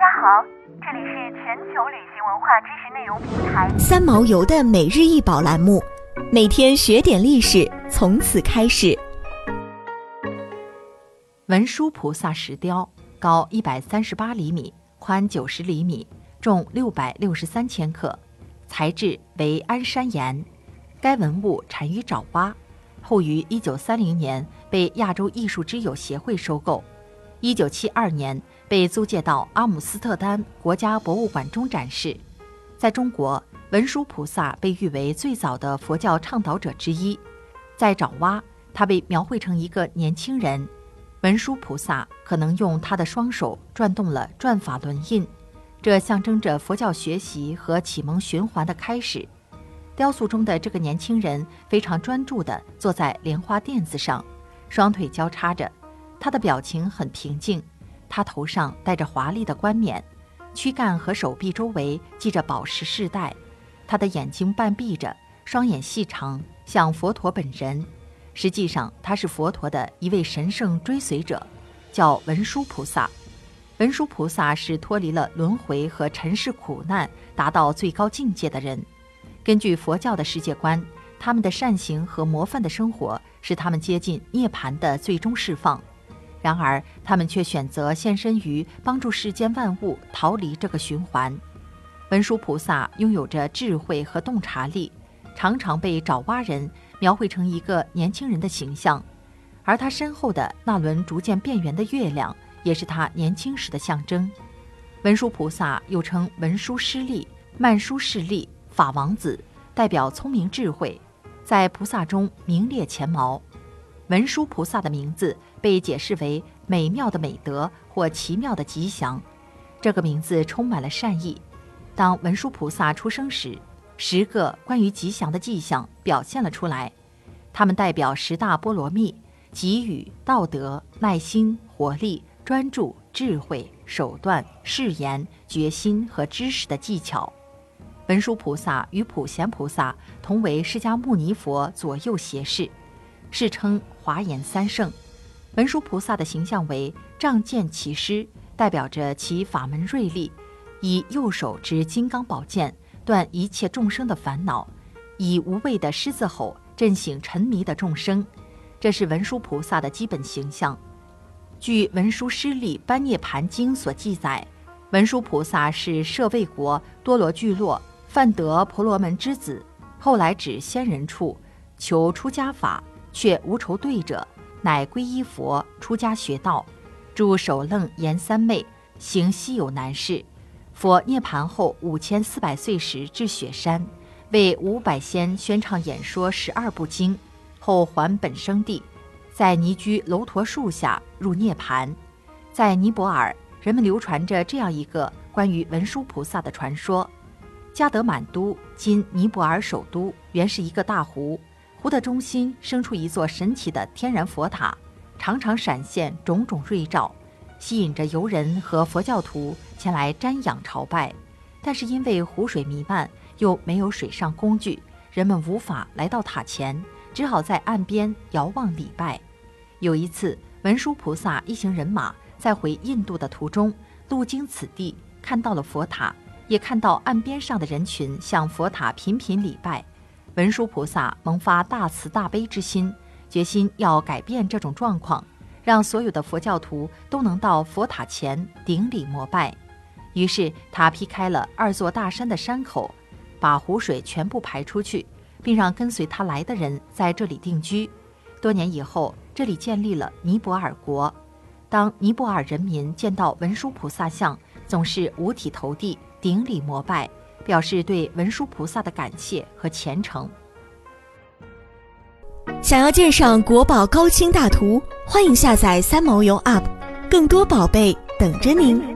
家好，这里是全球旅行文化知识内容平台三毛游的每日一宝栏目，每天学点历史，从此开始。文殊菩萨石雕高一百三十八厘米，宽九十厘米，重六百六十三千克，材质为安山岩。该文物产于爪哇，后于一九三零年被亚洲艺术之友协会收购。一九七二年被租借到阿姆斯特丹国家博物馆中展示。在中国，文殊菩萨被誉为最早的佛教倡导者之一。在爪哇，他被描绘成一个年轻人。文殊菩萨可能用他的双手转动了转法轮印，这象征着佛教学习和启蒙循环的开始。雕塑中的这个年轻人非常专注地坐在莲花垫子上，双腿交叉着。他的表情很平静，他头上戴着华丽的冠冕，躯干和手臂周围系着宝石饰带。他的眼睛半闭着，双眼细长，像佛陀本人。实际上，他是佛陀的一位神圣追随者，叫文殊菩萨。文殊菩萨是脱离了轮回和尘世苦难，达到最高境界的人。根据佛教的世界观，他们的善行和模范的生活是他们接近涅槃的最终释放。然而，他们却选择献身于帮助世间万物逃离这个循环。文殊菩萨拥有着智慧和洞察力，常常被爪哇人描绘成一个年轻人的形象，而他身后的那轮逐渐变圆的月亮，也是他年轻时的象征。文殊菩萨又称文殊师利、曼殊室利、法王子，代表聪明智慧，在菩萨中名列前茅。文殊菩萨的名字被解释为美妙的美德或奇妙的吉祥，这个名字充满了善意。当文殊菩萨出生时，十个关于吉祥的迹象表现了出来，它们代表十大波罗蜜：给予、道德、耐心、活力、专注、智慧、手段、誓言、决心和知识的技巧。文殊菩萨与普贤菩萨同为释迦牟尼佛左右胁侍。世称华严三圣，文殊菩萨的形象为仗剑起狮，代表着其法门锐利；以右手执金刚宝剑，断一切众生的烦恼；以无畏的狮子吼，震醒沉迷的众生。这是文殊菩萨的基本形象。据《文殊师利般涅盘经》所记载，文殊菩萨是舍卫国多罗聚落范德婆罗门之子，后来指仙人处，求出家法。却无仇对者，乃皈依佛，出家学道，住首楞严三昧，行稀有难事。佛涅盘后五千四百岁时至雪山，为五百仙宣唱演说十二部经，后还本生地，在尼居楼陀树下入涅盘。在尼泊尔，人们流传着这样一个关于文殊菩萨的传说：加德满都（今尼泊尔首都）原是一个大湖。湖的中心生出一座神奇的天然佛塔，常常闪现种种瑞兆，吸引着游人和佛教徒前来瞻仰朝拜。但是因为湖水弥漫，又没有水上工具，人们无法来到塔前，只好在岸边遥望礼拜。有一次，文殊菩萨一行人马在回印度的途中，路经此地，看到了佛塔，也看到岸边上的人群向佛塔频频礼拜。文殊菩萨萌发大慈大悲之心，决心要改变这种状况，让所有的佛教徒都能到佛塔前顶礼膜拜。于是他劈开了二座大山的山口，把湖水全部排出去，并让跟随他来的人在这里定居。多年以后，这里建立了尼泊尔国。当尼泊尔人民见到文殊菩萨像，总是五体投地顶礼膜拜。表示对文殊菩萨的感谢和虔诚。想要鉴赏国宝高清大图，欢迎下载三毛游 App，更多宝贝等着您。